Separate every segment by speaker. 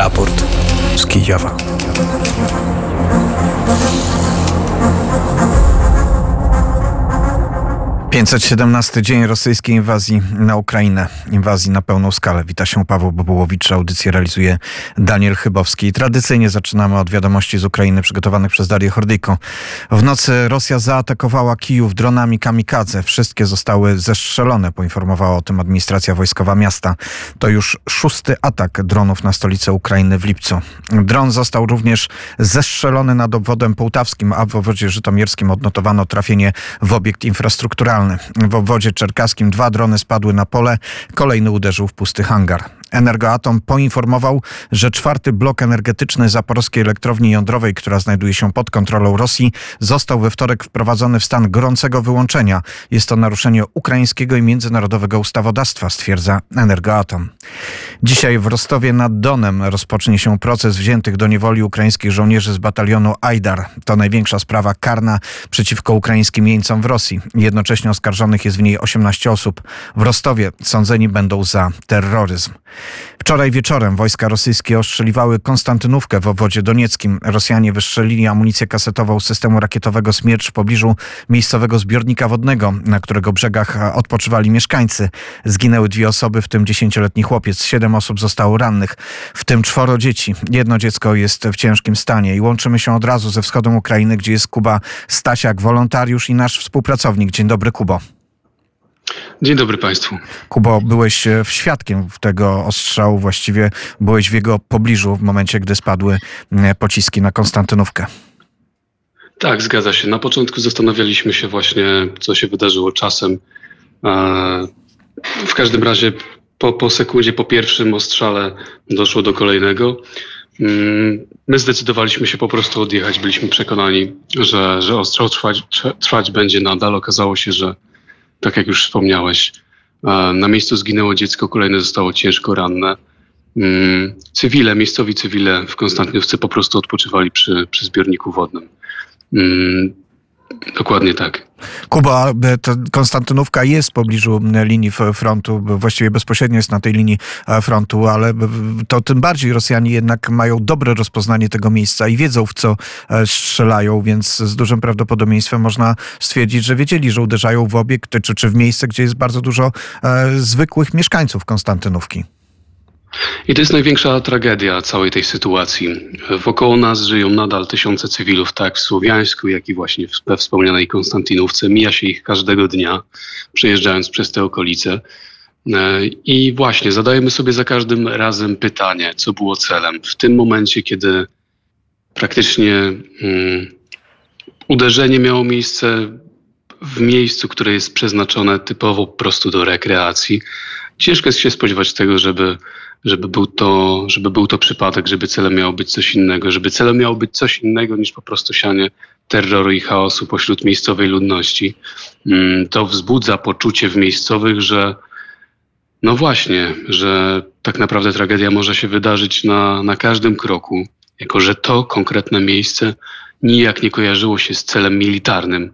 Speaker 1: Raport z Kijowa. 517 dzień rosyjskiej inwazji na Ukrainę, inwazji na pełną skalę. Wita się Paweł Bobułowicz, audycję realizuje Daniel Chybowski. Tradycyjnie zaczynamy od wiadomości z Ukrainy przygotowanych przez Darię Hordyko. W nocy Rosja zaatakowała Kijów dronami kamikadze. Wszystkie zostały zestrzelone, poinformowała o tym administracja wojskowa miasta. To już szósty atak dronów na stolicę Ukrainy w lipcu. Dron został również zestrzelony nad obwodem połtawskim, a w obwodzie żytomierskim odnotowano trafienie w obiekt infrastrukturalny. W obwodzie czerkaskim dwa drony spadły na pole, kolejny uderzył w pusty hangar. Energoatom poinformował, że czwarty blok energetyczny zaporowskiej elektrowni jądrowej, która znajduje się pod kontrolą Rosji, został we wtorek wprowadzony w stan gorącego wyłączenia. Jest to naruszenie ukraińskiego i międzynarodowego ustawodawstwa, stwierdza Energoatom. Dzisiaj w Rostowie nad Donem rozpocznie się proces wziętych do niewoli ukraińskich żołnierzy z batalionu Ajdar. To największa sprawa karna przeciwko ukraińskim jeńcom w Rosji. Jednocześnie oskarżonych jest w niej 18 osób. W Rostowie sądzeni będą za terroryzm. Wczoraj wieczorem wojska rosyjskie ostrzeliwały Konstantynówkę w obwodzie donieckim. Rosjanie wystrzelili amunicję kasetową systemu rakietowego Smiercz w pobliżu miejscowego zbiornika wodnego, na którego brzegach odpoczywali mieszkańcy. Zginęły dwie osoby, w tym dziesięcioletni chłopiec. Siedem osób zostało rannych, w tym czworo dzieci. Jedno dziecko jest w ciężkim stanie i łączymy się od razu ze wschodem Ukrainy, gdzie jest Kuba Stasiak, wolontariusz i nasz współpracownik. Dzień dobry, Kubo.
Speaker 2: Dzień dobry Państwu.
Speaker 1: Kubo, byłeś e, świadkiem tego ostrzału, właściwie byłeś w jego pobliżu w momencie, gdy spadły pociski na Konstantynówkę.
Speaker 2: Tak, zgadza się. Na początku zastanawialiśmy się właśnie, co się wydarzyło czasem. W każdym razie po, po sekundzie, po pierwszym ostrzale doszło do kolejnego. Mm, my zdecydowaliśmy się po prostu odjechać. Byliśmy przekonani, że, że ostrzał trwać, trwać będzie nadal. Okazało się, że tak jak już wspomniałeś, na miejscu zginęło dziecko, kolejne zostało ciężko ranne. Mm, cywile, miejscowi cywile w Konstantynówce po prostu odpoczywali przy, przy zbiorniku wodnym. Dokładnie tak.
Speaker 1: Kuba, e, Konstantynówka jest w pobliżu linii frontu, właściwie bezpośrednio jest na tej linii e, frontu, ale to tym bardziej Rosjanie jednak mają dobre rozpoznanie tego miejsca i wiedzą w co e, strzelają, więc z dużym prawdopodobieństwem można stwierdzić, że wiedzieli, że uderzają w obiekt czy, czy w miejsce, gdzie jest bardzo dużo zwykłych mieszkańców Konstantynówki.
Speaker 2: I to jest największa tragedia całej tej sytuacji. Wokoło nas żyją nadal tysiące cywilów, tak w Słowiańsku, jak i właśnie we wspomnianej Konstantynówce. Mija się ich każdego dnia, przejeżdżając przez te okolice. E, I właśnie zadajemy sobie za każdym razem pytanie, co było celem. W tym momencie, kiedy praktycznie um, uderzenie miało miejsce w miejscu, które jest przeznaczone typowo po prostu do rekreacji, ciężko jest się spodziewać tego, żeby żeby był to, żeby był to przypadek, żeby celem miało być coś innego, żeby celem miało być coś innego niż po prostu sianie terroru i chaosu pośród miejscowej ludności. Mm, to wzbudza poczucie w miejscowych, że no właśnie, że tak naprawdę tragedia może się wydarzyć na, na każdym kroku, jako że to konkretne miejsce nijak nie kojarzyło się z celem militarnym,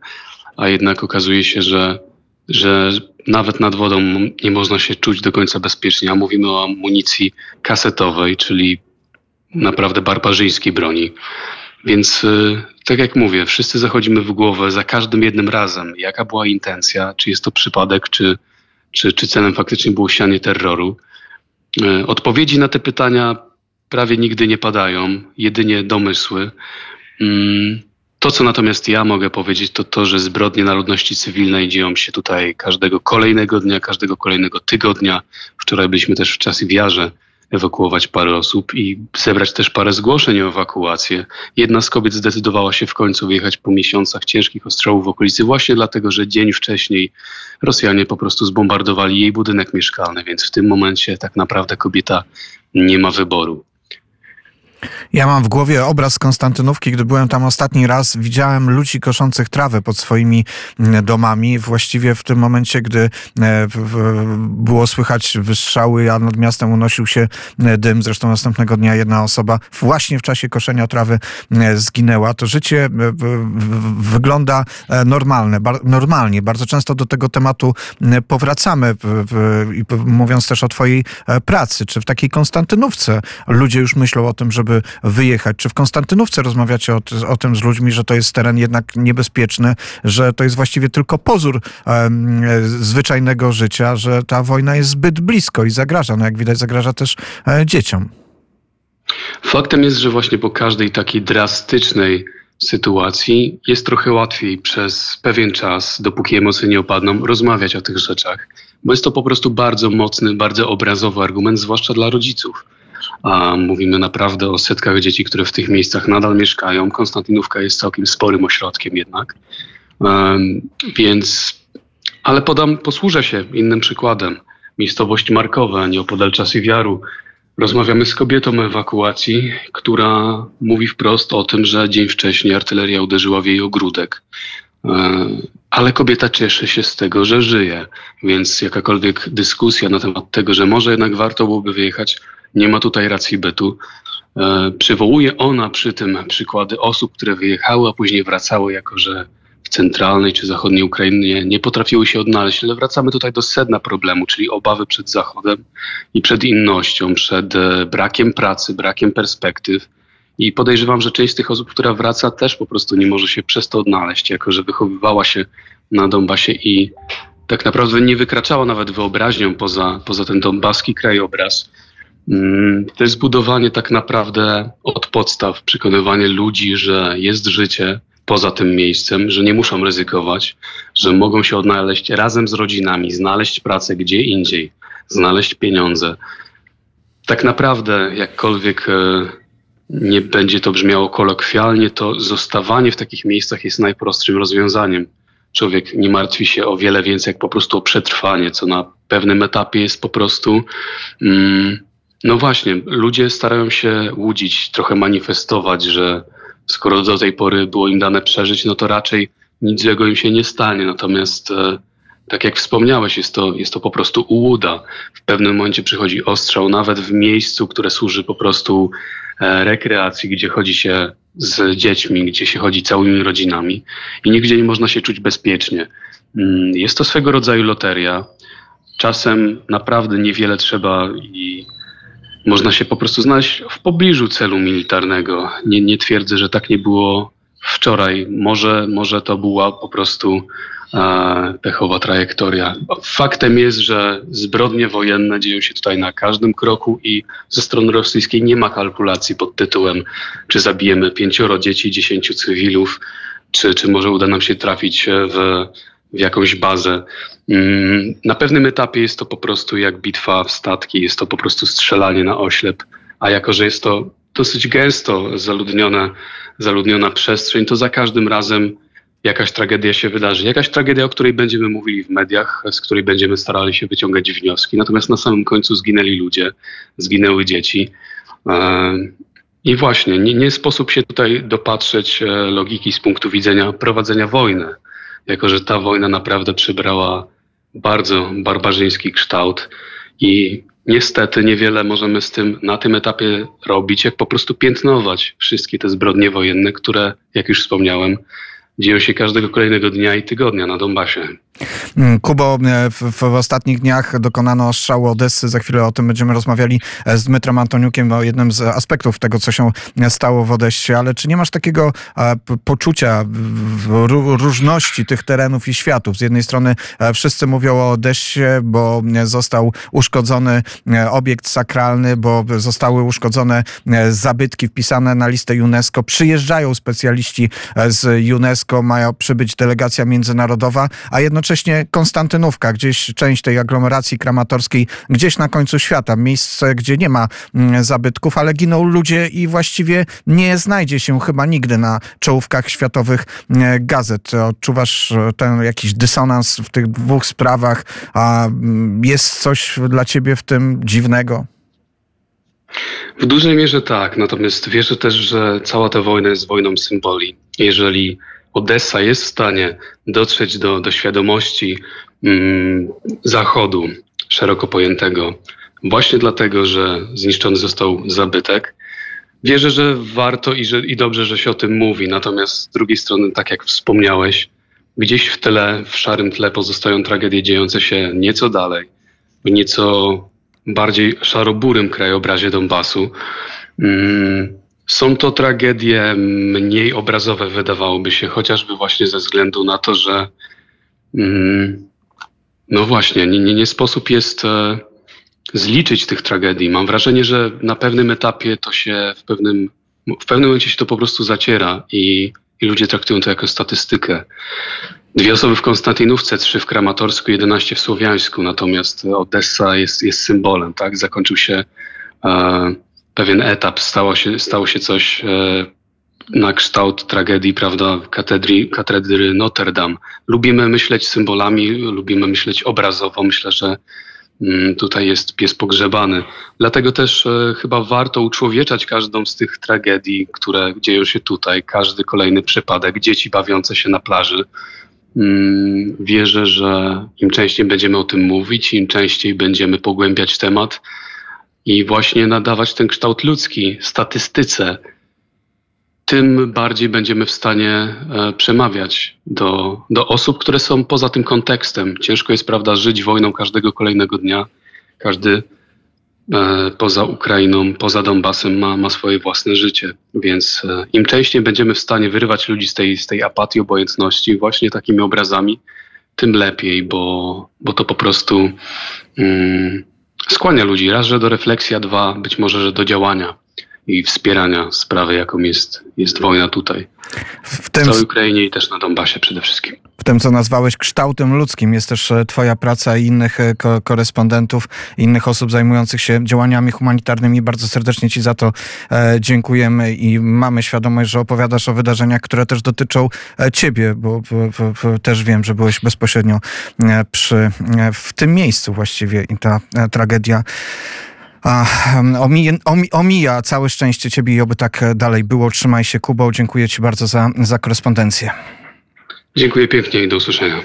Speaker 2: a jednak okazuje się, że, że nawet nad wodą nie można się czuć do końca bezpiecznie, a mówimy o amunicji kasetowej, czyli naprawdę barbarzyńskiej broni. Więc y, tak jak mówię, wszyscy zachodzimy w głowę za każdym jednym razem, jaka była intencja, czy jest to przypadek, czy, czy, czy celem faktycznie było sianie terroru. Y, odpowiedzi na te pytania prawie nigdy nie padają, jedynie domysły. To, co natomiast ja mogę powiedzieć, to to, że zbrodnie na ludności cywilnej dzieją się tutaj każdego kolejnego dnia, każdego kolejnego tygodnia. Wczoraj byliśmy też w czasie wiarze ewakuować parę osób i zebrać też parę zgłoszeń o ewakuację. Jedna z kobiet zdecydowała się w końcu wyjechać po miesiącach ciężkich ostrzałów w okolicy właśnie dlatego, że dzień wcześniej Rosjanie po prostu zbombardowali jej budynek mieszkalny, więc w tym momencie tak naprawdę kobieta nie ma wyboru.
Speaker 1: Ja mam w głowie obraz Konstantynówki, gdy byłem tam ostatni raz, widziałem ludzi koszących trawę pod swoimi mm, domami. Właściwie w tym momencie, gdy e, było słychać wystrzały, a nad miastem unosił się e, dym, zresztą następnego dnia jedna osoba właśnie w czasie koszenia trawy e, zginęła, to życie wygląda normalne, normalnie. Bardzo często do tego tematu powracamy, mówiąc też o twojej pracy. Czy w takiej Konstantynówce ludzie już myślą o tym, żeby wyjechać? Czy w Konstantynówce rozmawiacie o, o tym z ludźmi, że to jest teren jednak niebezpieczny, że to jest właściwie tylko pozór e, zwyczajnego życia, że ta wojna jest zbyt blisko i zagraża, no jak widać zagraża też e, dzieciom.
Speaker 2: Faktem jest, że właśnie po każdej takiej drastycznej sytuacji jest trochę łatwiej przez pewien czas, dopóki emocje nie opadną, rozmawiać o tych rzeczach. Bo jest to po prostu bardzo mocny, bardzo obrazowy argument, zwłaszcza dla rodziców. A mówimy naprawdę o setkach dzieci, które w tych miejscach nadal mieszkają. Konstantynówka jest całkiem sporym ośrodkiem jednak. Więc, ale podam, posłużę się innym przykładem. Miejscowość Markowa, nieopodal Czasywiaru, Rozmawiamy z kobietą ewakuacji, która mówi wprost o tym, że dzień wcześniej artyleria uderzyła w jej ogródek. E, Ale kobieta cieszy się z tego, że żyje, więc jakakolwiek dyskusja na temat tego, że może jednak warto byłoby wyjechać, nie ma tutaj racji bytu. E, Przywołuje ona przy tym przykłady osób, które wyjechały, a później wracały, jako że w centralnej czy zachodniej Ukrainie nie potrafiły się odnaleźć. Ale wracamy tutaj do sedna problemu, czyli obawy przed Zachodem i przed innością, przed e, brakiem pracy, brakiem perspektyw. I podejrzewam, że część z tych osób, która wraca, też po prostu nie może się przez to odnaleźć, jako że wychowywała się na Donbasie i tak naprawdę nie wykraczała nawet wyobraźnią poza, poza ten donbaski krajobraz. Mm, To jest budowanie tak naprawdę od podstaw, przekonywanie ludzi, że jest życie poza tym miejscem, że nie muszą ryzykować, że mogą się odnaleźć razem z rodzinami, znaleźć pracę gdzie indziej, znaleźć pieniądze. Tak naprawdę, jakkolwiek e, nie będzie to brzmiało kolokwialnie, to zostawanie w takich miejscach jest najprostszym rozwiązaniem. Człowiek nie martwi się o wiele więcej, jak po prostu o przetrwanie, co na pewnym etapie jest po prostu. Mm, no właśnie, ludzie starają się łudzić, trochę manifestować, że skoro do tej pory było im dane przeżyć, no to raczej nic złego im się nie stanie. Natomiast, e, tak jak wspomniałeś, jest to, jest to po prostu ułuda. W pewnym momencie przychodzi ostrzał, nawet w miejscu, które służy po prostu e, rekreacji, gdzie chodzi się z dziećmi, gdzie się chodzi całymi rodzinami i nigdzie nie można się czuć bezpiecznie. Mm, Jest to swego rodzaju loteria. Czasem naprawdę niewiele trzeba i można się po prostu znaleźć w pobliżu celu militarnego. Nie, nie twierdzę, że tak nie było wczoraj. Może, może to była po prostu e, pechowa trajektoria. Faktem jest, że zbrodnie wojenne dzieją się tutaj na każdym kroku i ze strony rosyjskiej nie ma kalkulacji pod tytułem, czy zabijemy pięcioro dzieci, dziesięciu cywilów, czy, czy może uda nam się trafić w, w jakąś bazę. Mm, Na pewnym etapie jest to po prostu jak bitwa w statki, jest to po prostu strzelanie na oślep, a jako, że jest to dosyć gęsto zaludnione, zaludniona przestrzeń, to za każdym razem jakaś tragedia się wydarzy. Jakaś tragedia, o której będziemy mówili w mediach, z której będziemy starali się wyciągać wnioski. Natomiast na samym końcu zginęli ludzie, zginęły dzieci. E, I właśnie, nie, nie sposób się tutaj dopatrzeć e, logiki z punktu widzenia prowadzenia wojny, jako że ta wojna naprawdę przybrała bardzo barbarzyński kształt i niestety niewiele możemy z tym na tym etapie robić, jak po prostu piętnować wszystkie te zbrodnie wojenne, które, jak już wspomniałem, dzieją się każdego kolejnego dnia i tygodnia na Donbasie.
Speaker 1: Mm, Kubo, e, w, w ostatnich dniach dokonano strzału Odessy. Za chwilę o tym będziemy rozmawiali e, z Dmytrem Antoniukiem o jednym z aspektów tego, co się e, stało w Odessie. Ale czy nie masz takiego poczucia różności tych terenów i światów? Z jednej strony wszyscy mówią o Odessie, bo został uszkodzony obiekt sakralny, bo zostały uszkodzone zabytki wpisane na listę UNESCO. Przyjeżdżają specjaliści z UNESCO, mają przybyć delegacja międzynarodowa, a jednocześnie Konstantynówka, gdzieś część tej aglomeracji kramatorskiej, gdzieś na końcu świata, miejsce, gdzie nie ma mm, zabytków, ale giną ludzie i właściwie nie znajdzie się chyba nigdy na czołówkach światowych mm, gazet. Odczuwasz e, ten jakiś dysonans w tych dwóch sprawach? A mm, jest coś dla ciebie w tym dziwnego?
Speaker 2: W dużej mierze tak, natomiast wierzę też, że cała ta wojna jest wojną symboli. Jeżeli Odessa jest w stanie dotrzeć do, do świadomości mm, Zachodu, szeroko pojętego, właśnie dlatego, że zniszczony został zabytek, wierzę, że warto i, że, i dobrze, że się o tym mówi. Natomiast z drugiej strony, tak jak wspomniałeś, gdzieś w tle, w szarym tle pozostają tragedie dziejące się nieco dalej, w nieco bardziej szaroburym krajobrazie Donbasu. Mm, są to tragedie mniej obrazowe, wydawałoby się, chociażby właśnie ze względu na to, że mm, no właśnie, nie, nie, nie sposób jest e, zliczyć tych tragedii. Mam wrażenie, że na pewnym etapie to się w pewnym, w pewnym momencie się to po prostu zaciera i, i ludzie traktują to jako statystykę. Dwie osoby w Konstantynówce, trzy w Kramatorsku, jedenaście w Słowiańsku, natomiast Odessa jest, jest symbolem, tak? Zakończył się e, pewien etap, stało się, stało się coś e, na kształt tragedii, prawda, katedry, katedry Notre Dame. Lubimy myśleć symbolami, lubimy myśleć obrazowo. Myślę, że mm, tutaj jest pies pogrzebany. Dlatego też e, chyba warto uczłowieczać każdą z tych tragedii, które dzieją się tutaj, każdy kolejny przypadek, dzieci bawiące się na plaży. Mm, wierzę, że im częściej będziemy o tym mówić, im częściej będziemy pogłębiać temat i właśnie nadawać ten kształt ludzki statystyce, tym bardziej będziemy w stanie e, przemawiać do, do osób, które są poza tym kontekstem. Ciężko jest, prawda, żyć wojną każdego kolejnego dnia. Każdy e, poza Ukrainą, poza Donbasem ma, ma swoje własne życie. Więc e, im częściej będziemy w stanie wyrywać ludzi z tej, z tej apatii, obojętności właśnie takimi obrazami, tym lepiej, bo, bo to po prostu mm, skłania ludzi. Raz, że do refleksji, a dwa, być może, że do działania i wspierania sprawy, jaką jest, jest wojna tutaj. W, tym, w całej Ukrainie i też na Donbasie przede wszystkim.
Speaker 1: W tym, co nazwałeś kształtem ludzkim, jest też e, Twoja praca i innych e, ko korespondentów, innych osób zajmujących się działaniami humanitarnymi. Bardzo serdecznie Ci za to e, dziękujemy i mamy świadomość, że opowiadasz o wydarzeniach, które też dotyczą e, Ciebie, bo, też wiem, że byłeś bezpośrednio e, przy, w tym miejscu właściwie i ta tragedia omija, omija całe szczęście ciebie i oby tak dalej było. Trzymaj się, Kubo. Dziękuję ci bardzo za, za korespondencję.
Speaker 2: Dziękuję pięknie i do usłyszenia.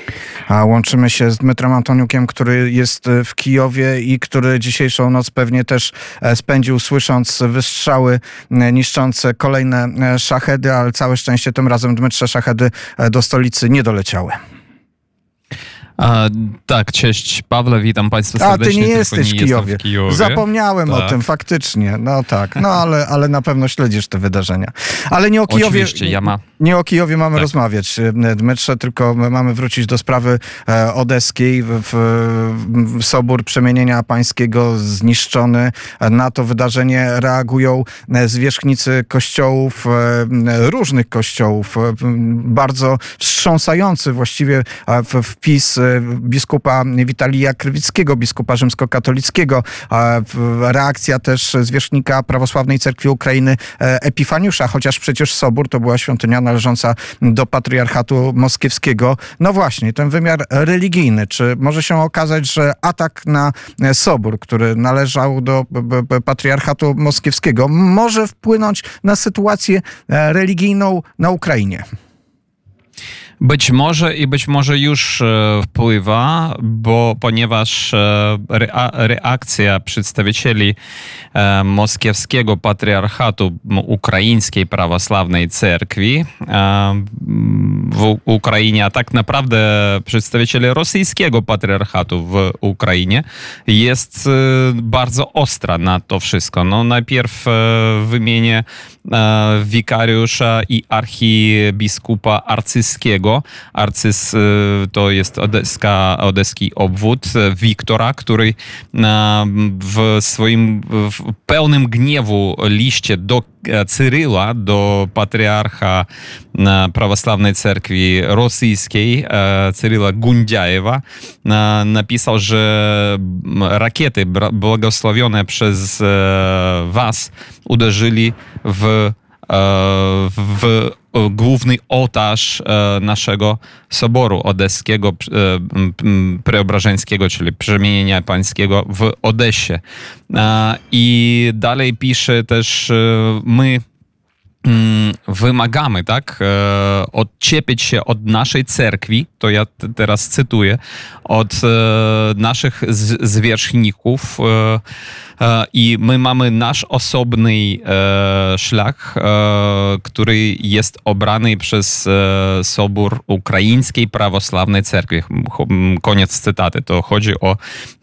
Speaker 1: A łączymy się z Dmytrem Antoniukiem, który jest w Kijowie i który dzisiejszą noc pewnie też e, spędził słysząc wystrzały e, niszczące kolejne e, szachedy, ale całe szczęście tym razem Dmytrze szachedy do stolicy nie doleciały.
Speaker 3: A, tak, cześć Pawle, witam Państwa serdecznie.
Speaker 1: A ty nie jesteś nie w, Kijowie. w Kijowie. Zapomniałem tak. o tym, faktycznie. No tak, no ale, ale na pewno śledzisz te wydarzenia. Ale nie o Kijowie.
Speaker 3: Oczywiście, ja ma...
Speaker 1: Nie o Kijowie mamy tak. rozmawiać, Dmytrze, tylko mamy wrócić do sprawy e, odeskiej. W, w, Sobór Przemienienia Pańskiego zniszczony. Na to wydarzenie reagują e, zwierzchnicy kościołów, e, różnych kościołów. Bardzo wstrząsający właściwie wpis biskupa Witalija Krywickiego, biskupa rzymskokatolickiego. Reakcja też zwierzchnika Prawosławnej Cerkwi Ukrainy Epifaniusza, chociaż przecież Sobór to była świątynia należąca do patriarchatu moskiewskiego. No właśnie, ten wymiar religijny. Czy może się okazać, że atak na Sobór, który należał do patriarchatu moskiewskiego, może wpłynąć na sytuację religijną na Ukrainie?
Speaker 3: Być może i być może już e, wpływa, bo ponieważ e, reakcja przedstawicieli e, moskiewskiego patriarchatu ukraińskiej prawosławnej cerkwi w Ukrainie, a tak naprawdę przedstawiciele rosyjskiego patriarchatu w Ukrainie jest bardzo ostra na to wszystko. No najpierw wymienię wikariusza i archibiskupa arcyskiego, Arcys y, to jest odeska, odeski obwód Wiktora, który y, w swoim w pełnym gniewu liście do Cyryla, do patriarcha prawosławnej cerkwi rosyjskiej, Cyryla Gundziajewa, napisał, że rakiety błogosławione przez was uderzyli w w główny ołtarz e, naszego soboru odeskiego, e, preobrażeńskiego, czyli przemienienia pańskiego w Odesie. E, I dalej pisze też, e, my wymagamy, tak, e, odczepić się od naszej cerkwi, to ja teraz cytuję, od e, naszych zwierzchników e, i my mamy nasz osobny szlak, który jest obrany przez Sobór Ukraińskiej Prawosławnej Cerkwi. Koniec cytaty. To chodzi o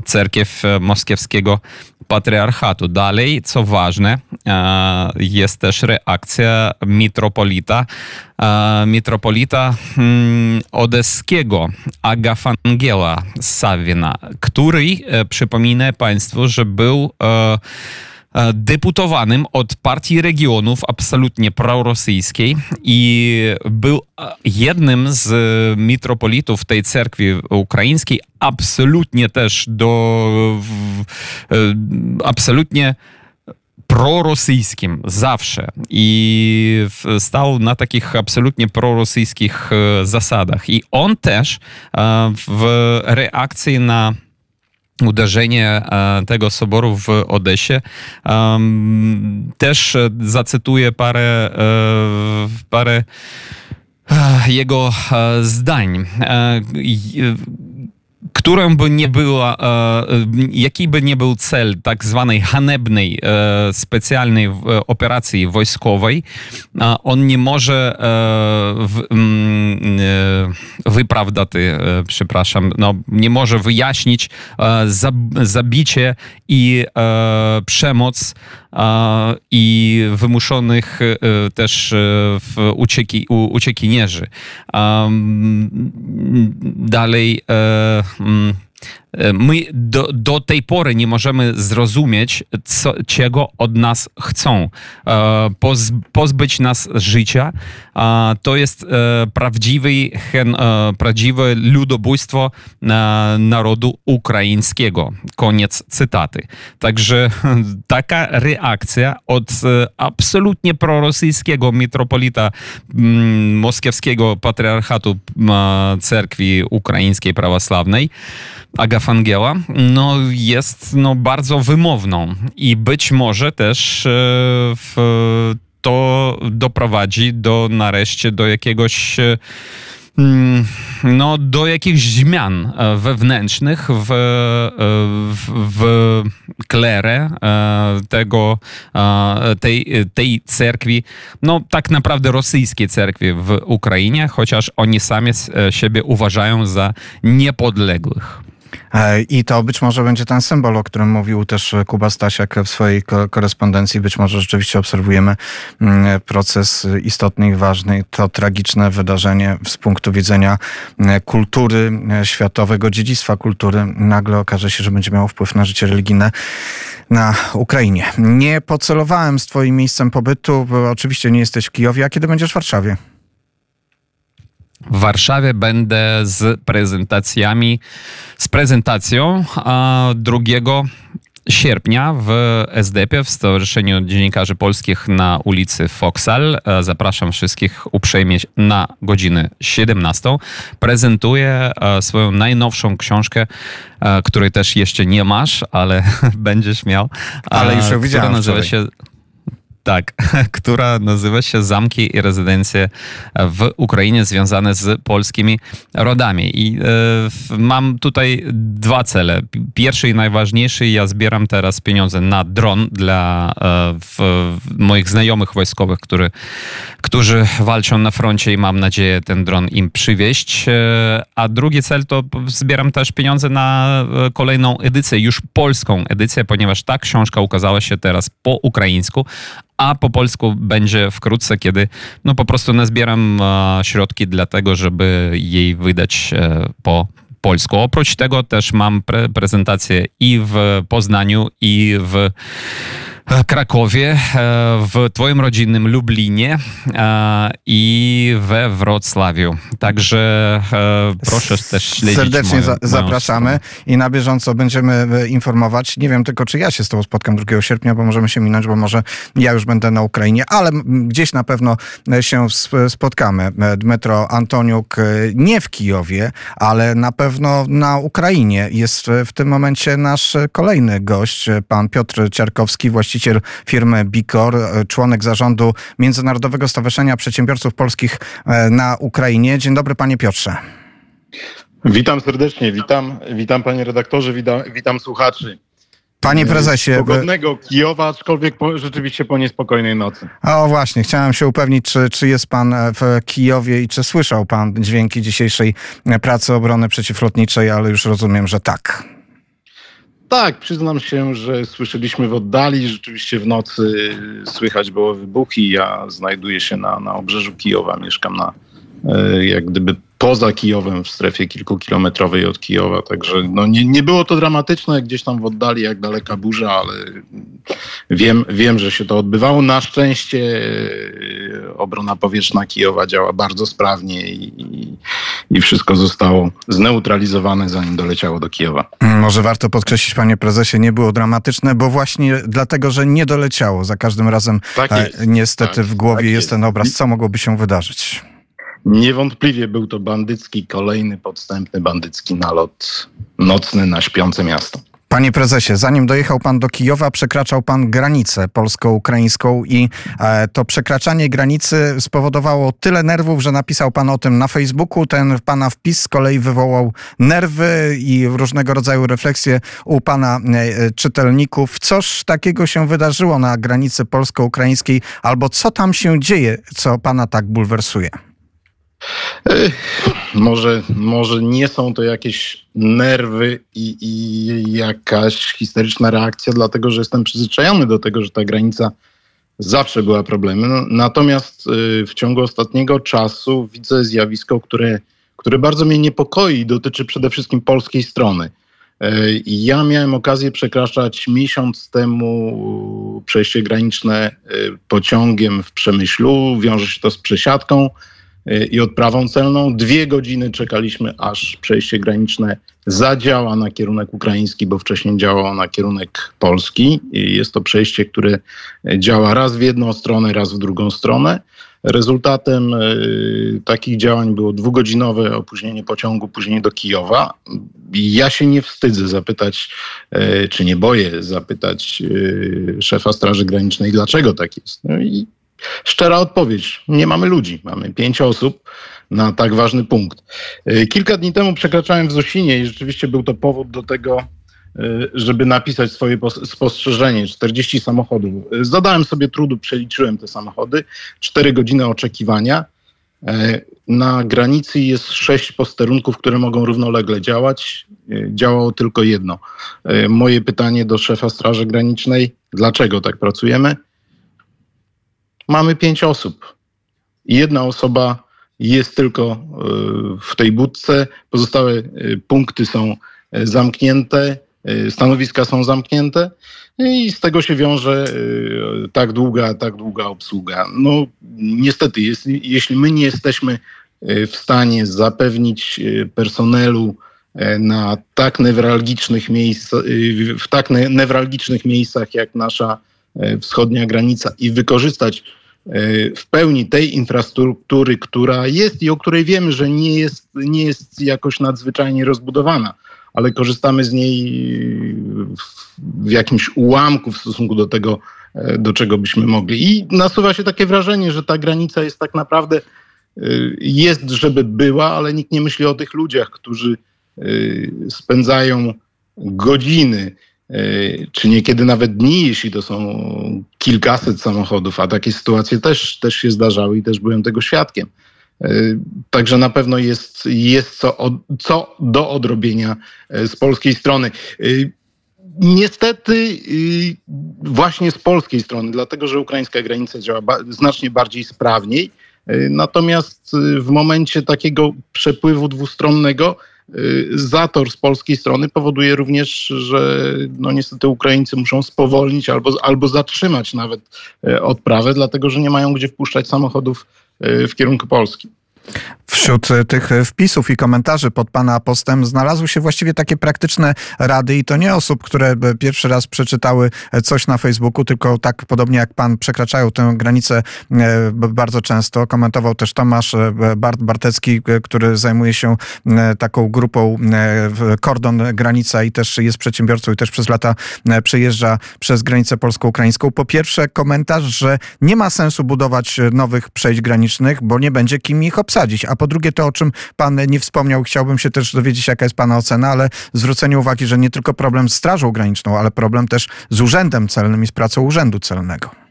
Speaker 3: cerkiew moskiewskiego patriarchatu. Dalej, co ważne, e, jest też reakcja mitropolita, e, mitropolita mm, odeskiego Agafangela Sawina, który, e, przypominę Państwu, że był był e, jednym z mitropolitów tej cerkwi ukraińskiej absolutnie też do w, e, absolutnie prorosyjskim zawsze i w- stał na takich absolutnie prorosyjskich e, zasadach. I on też e, w reakcji na uderzenie e, tego soboru w Odesie. też e, zacytuję parę, e, parę jego zdań. E, którą by nie była, e, jaki by nie był cel tak zwanej hanebnej, e, specjalnej e, operacji wojskowej, on nie może e, mm, e, wyprawdać, e, przepraszam, no, nie może wyjaśnić e, zab- zabicie i e, przemoc e, i wymuszonych e, też e, w ucieki, u, uciekinierzy. Dalej e, my do, do tej pory nie możemy zrozumieć, co, czego od nas chcą. E, Poz, pozbyć nas życia. To jest e, prawdziwy, hen, e, prawdziwe ludobójstwo e, narodu ukraińskiego. Koniec cytaty. Także taka reakcja od e, absolutnie prorosyjskiego metropolita mm, moskiewskiego patriarchatu cerkwi ukraińskiej prawosławnej, Agafangela, no jest no, bardzo wymowną i być może też e, w, to doprowadzi do nareszcie do jakiegoś e, mm, no, do jakichś zmian e, wewnętrznych w, w, w klerę tego, tej, tej cerkwi, no tak naprawdę rosyjskiej cerkwi w Ukrainie, chociaż oni sami siebie uważają za niepodległych.
Speaker 1: E, I to być może będzie ten symbol, o którym mówił też Kuba Stasiak w swojej ko- korespondencji. Być może rzeczywiście obserwujemy mm, proces istotny i ważny. To tragiczne wydarzenie z punktu widzenia e, kultury e, światowego, dziedzictwa kultury. Nagle okaże się, że będzie miało wpływ na życie religijne na Ukrainie. Nie pocelowałem z twoim miejscem pobytu, bo oczywiście nie jesteś w Kijowie. A kiedy będziesz w Warszawie?
Speaker 3: W Warszawie będę z prezentacjami, z prezentacją a 2 sierpnia w SDP, w Stowarzyszeniu Dziennikarzy Polskich na ulicy Foksal. E, Zapraszam wszystkich uprzejmie na godzinę 17. Prezentuję e, swoją najnowszą książkę, e, której też jeszcze nie masz, ale będziesz miał.
Speaker 1: Ale już ją widziałem
Speaker 3: nazywa się tak, która nazywa się Zamki i rezydencje w Ukrainie związane z polskimi rodami. I e, mam tutaj dwa cele. Pierwszy i najważniejszy, ja zbieram teraz pieniądze na dron dla e, w, moich znajomych wojskowych, który, którzy walczą na froncie i mam nadzieję ten dron im przywieźć. E, a drugi cel to zbieram też pieniądze na kolejną edycję, już polską edycję, ponieważ ta książka ukazała się teraz po ukraińsku, a po polsku będzie wkrótce, kiedy no po prostu nazbieram e, środki dla tego, żeby jej wydać e, po polsku. Oprócz tego też mam pre prezentację i w Poznaniu, i w Krakowie, e, w Twoim rodzinnym Lublinie e, i we Wrocławiu. Także e, proszę też śledzić
Speaker 1: Serdecznie
Speaker 3: moją,
Speaker 1: za,
Speaker 3: moją
Speaker 1: zapraszamy i na bieżąco będziemy e, informować. Nie wiem tylko, czy ja się z tobą spotkam 2 sierpnia, bo możemy się minąć, bo może ja już będę na Ukrainie, ale gdzieś na pewno e, się spotkamy. E, Dmytro Antoniuk e, nie w Kijowie, ale na pewno na Ukrainie. Jest e, w tym momencie nasz e, kolejny gość, e, pan Piotr Ciarkowski, właściciel firmy Bicor, e, członek zarządu Międzynarodowego Stowarzyszenia Przedsiębiorców Polskich e, na Ukrainie. Dzień dobry, panie Piotrze.
Speaker 4: Witam serdecznie, witam, witam panie redaktorze, witam, witam słuchaczy.
Speaker 1: Panie prezesie, e,
Speaker 4: Pogodnego Kijowa, aczkolwiek po, rzeczywiście po niespokojnej nocy.
Speaker 1: o właśnie, chciałem się upewnić, czy, czy jest pan w Kijowie i czy słyszał pan dźwięki dzisiejszej pracy obrony przeciwlotniczej, ale już rozumiem, że tak.
Speaker 4: Tak, przyznam się, że słyszeliśmy w oddali, rzeczywiście w nocy słychać było wybuchy. Ja znajduję się na, na obrzeżu Kijowa, mieszkam na e, jak gdyby poza Kijowem, w strefie kilkukilometrowej od Kijowa, także no nie, nie było to dramatyczne gdzieś tam w oddali, jak daleka burza, ale wiem, wiem, że się to odbywało. Na szczęście e, obrona powietrzna Kijowa działa bardzo sprawnie i, i, i wszystko zostało zneutralizowane, zanim doleciało do Kijowa.
Speaker 1: Może warto podkreślić, panie prezesie, nie było dramatyczne, bo właśnie dlatego, że nie doleciało. Za każdym razem
Speaker 4: Tak jest.
Speaker 1: niestety
Speaker 4: tak,
Speaker 1: w głowie
Speaker 4: tak
Speaker 1: jest
Speaker 4: jest.
Speaker 1: ten obraz, co mogłoby się wydarzyć.
Speaker 4: Niewątpliwie był to bandycki, kolejny podstępny bandycki nalot nocny na śpiące miasto.
Speaker 1: Panie prezesie, zanim dojechał pan do Kijowa, przekraczał pan granicę polsko-ukraińską i e, to przekraczanie granicy spowodowało tyle nerwów, że napisał pan o tym na Facebooku. Ten pana wpis z kolei wywołał nerwy i różnego rodzaju refleksje u pana e, e, czytelników. Coż takiego się wydarzyło na granicy polsko-ukraińskiej, albo co tam się dzieje, co pana tak bulwersuje?
Speaker 4: Może, może nie są to jakieś nerwy i, i jakaś historyczna reakcja, dlatego że jestem przyzwyczajony do tego, że ta granica zawsze była problemem. No, Natomiast y, w ciągu ostatniego czasu widzę zjawisko, które, które bardzo mnie niepokoi i dotyczy przede wszystkim polskiej strony. Y, Ja miałem okazję przekraczać miesiąc temu przejście graniczne y, pociągiem w Przemyślu. Wiąże się to z przesiadką y, i odprawą celną. Dwie godziny czekaliśmy, aż przejście graniczne zadziała na kierunek ukraiński, bo wcześniej działało na kierunek polski. I jest to przejście, które działa raz w jedną stronę, raz w drugą stronę. Rezultatem y, takich działań było dwugodzinowe opóźnienie pociągu później do Kijowa. Ja się nie wstydzę zapytać, y, czy nie boję zapytać y, szefa Straży Granicznej, dlaczego tak jest. No i szczera odpowiedź. Nie mamy ludzi. Mamy pięć osób na tak ważny punkt. Y, Kilka dni temu przekraczałem w Zosinie i rzeczywiście był to powód do tego, y, żeby napisać swoje pos- spostrzeżenie. 40 samochodów. Y, Zadałem sobie trudu, przeliczyłem te samochody. 4 godziny oczekiwania. Na granicy jest sześć posterunków, które mogą równolegle działać. Działało tylko jedno. Moje pytanie do szefa Straży Granicznej: dlaczego tak pracujemy? Mamy pięć osób. Jedna osoba jest tylko y, w tej budce, pozostałe y, punkty są y, zamknięte, stanowiska są zamknięte i z tego się wiąże tak długa, tak długa obsługa. No niestety, jest, jeśli my nie jesteśmy w stanie zapewnić personelu na tak newralgicznych miejsc, w tak ne- newralgicznych miejscach jak nasza wschodnia granica i wykorzystać w pełni tej infrastruktury, która jest i o której wiemy, że nie jest, nie jest jakoś nadzwyczajnie rozbudowana, ale korzystamy z niej w, jakimś ułamku w stosunku do tego, e, do czego byśmy mogli. I nasuwa się takie wrażenie, że ta granica jest tak naprawdę, y, jest, żeby była, ale nikt nie myśli o tych ludziach, którzy spędzają godziny, czy niekiedy nawet dni, jeśli to są kilkaset samochodów, a takie sytuacje też, też się zdarzały i też byłem tego świadkiem. Y, Także na pewno jest, jest co, co do odrobienia y, z polskiej strony. Y, Niestety y, właśnie z polskiej strony, dlatego że ukraińska granica działa znacznie bardziej sprawniej. Y, Natomiast y, w momencie takiego przepływu dwustronnego y, zator z polskiej strony powoduje również, że no niestety Ukraińcy muszą spowolnić albo, albo zatrzymać nawet y, odprawę, dlatego że nie mają gdzie wpuszczać samochodów y, w kierunku Polski.
Speaker 1: Wśród e, tych e, wpisów i komentarzy pod pana postem znalazły się właściwie takie praktyczne rady i to nie osób, które e, pierwszy raz przeczytały coś na Facebooku, tylko tak podobnie jak pan przekraczają tę granicę bardzo często. Komentował też Tomasz Bart Bartecki, który zajmuje się taką grupą Kordon Granica i też jest przedsiębiorcą i też przez lata przejeżdża przez granicę polsko-ukraińską. Po pierwsze komentarz, że nie ma sensu budować nowych przejść granicznych, bo nie będzie kim ich obsadzić. A po drugie to, o czym pan nie wspomniał, chciałbym się też dowiedzieć, jaka jest pana ocena, ale zwrócenie uwagi, że nie tylko problem z Strażą Graniczną, ale problem też z Urzędem Celnym i z pracą Urzędu Celnego.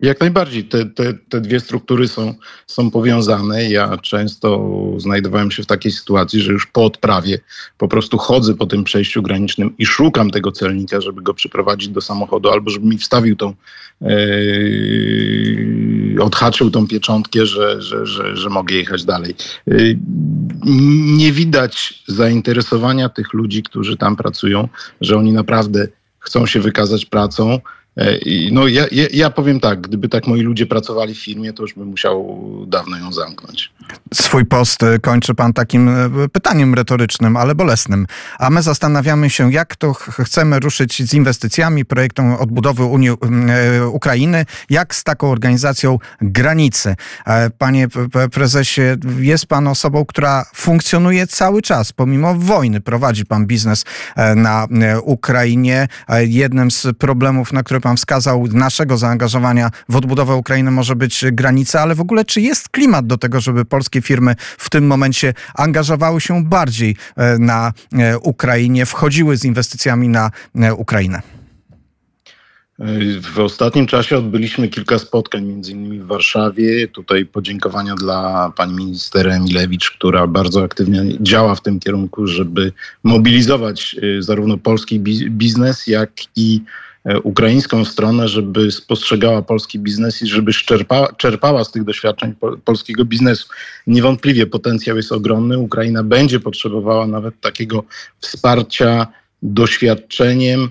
Speaker 4: Jak najbardziej. Te, te, te dwie struktury są, są powiązane. Ja często znajdowałem się w takiej sytuacji, że już po odprawie po prostu chodzę po tym przejściu granicznym i szukam tego celnika, żeby go przyprowadzić do samochodu albo żeby mi wstawił tą, yy, odhaczył tą pieczątkę, że, że, że, że mogę jechać dalej. Yy, nie widać zainteresowania tych ludzi, którzy tam pracują, że oni naprawdę chcą się wykazać pracą. E, No ja, ja, ja powiem tak, gdyby tak moi ludzie pracowali w firmie, to już bym musiał dawno ją zamknąć.
Speaker 1: Swój post e, kończy pan takim e, pytaniem retorycznym, ale bolesnym. A my zastanawiamy się, jak to ch- chcemy ruszyć z inwestycjami, projektem odbudowy Unii Ukrainy, jak z taką organizacją granicy. Panie prezesie, jest pan osobą, która funkcjonuje cały czas, pomimo wojny. Prowadzi pan biznes na Ukrainie. Jednym z problemów, na które pan wskazał, naszego zaangażowania w odbudowę Ukrainy może być granica, ale w ogóle czy jest klimat do tego, żeby polskie firmy w tym momencie angażowały się bardziej e, na e, Ukrainie, wchodziły z inwestycjami na e, Ukrainę?
Speaker 4: W ostatnim czasie odbyliśmy kilka spotkań, między innymi w Warszawie. Tutaj podziękowania dla pani minister Emilewicz, która bardzo aktywnie działa w tym kierunku, żeby mobilizować zarówno polski bi- biznes, jak i ukraińską stronę, żeby spostrzegała polski biznes i żeby czerpała, czerpała z tych doświadczeń po, polskiego biznesu. Niewątpliwie potencjał jest ogromny. Ukraina będzie potrzebowała nawet takiego wsparcia doświadczeniem.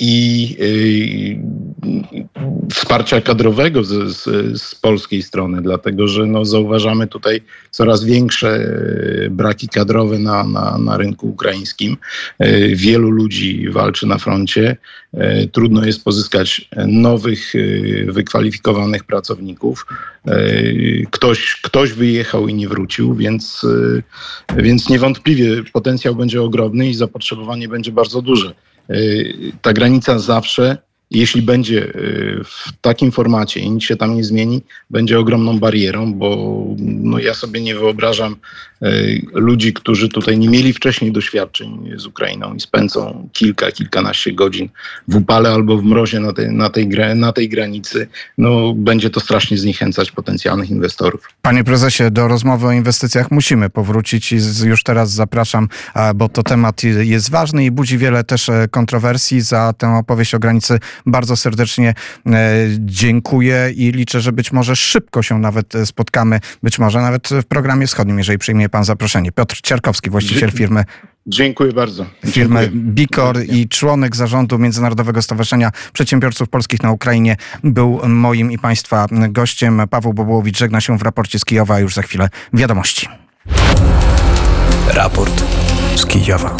Speaker 4: E, i y, wsparcia kadrowego z, z, z polskiej strony, dlatego że no, zauważamy tutaj coraz większe y, braki kadrowe na, na, na rynku ukraińskim. Y, Wielu ludzi walczy na froncie. Y, Trudno jest pozyskać nowych, y, wykwalifikowanych pracowników. Y, Ktoś, ktoś wyjechał i nie wrócił, więc, y, więc niewątpliwie potencjał będzie ogromny i zapotrzebowanie będzie bardzo duże. Y, ta granica zawsze, jeśli będzie y, w takim formacie i nic się tam nie zmieni, będzie ogromną barierą, bo no, ja sobie nie wyobrażam y, ludzi, którzy tutaj nie mieli wcześniej doświadczeń z Ukrainą i spędzą kilka, kilkanaście godzin w upale albo w mrozie na tej, na tej, na tej granicy. No, będzie to strasznie zniechęcać potencjalnych inwestorów.
Speaker 1: Panie prezesie, do rozmowy o inwestycjach musimy powrócić i już teraz zapraszam, bo to temat jest ważny i budzi wiele też e, kontrowersji. Za tę opowieść o granicy bardzo serdecznie e, dziękuję i liczę, że być może szybko się nawet e, spotkamy, być może nawet w programie wschodnim, jeżeli przyjmie pan zaproszenie. Piotr Ciarkowski, właściciel firmy
Speaker 4: Dziękuję bardzo.
Speaker 1: firmy
Speaker 4: Dziękuję.
Speaker 1: Bikor i członek zarządu Międzynarodowego Stowarzyszenia Przedsiębiorców Polskich na Ukrainie był moim i Państwa gościem. Paweł Bobołowicz żegna się w raporcie z Kijowa, a już za chwilę wiadomości.
Speaker 5: Raport z Kijowa.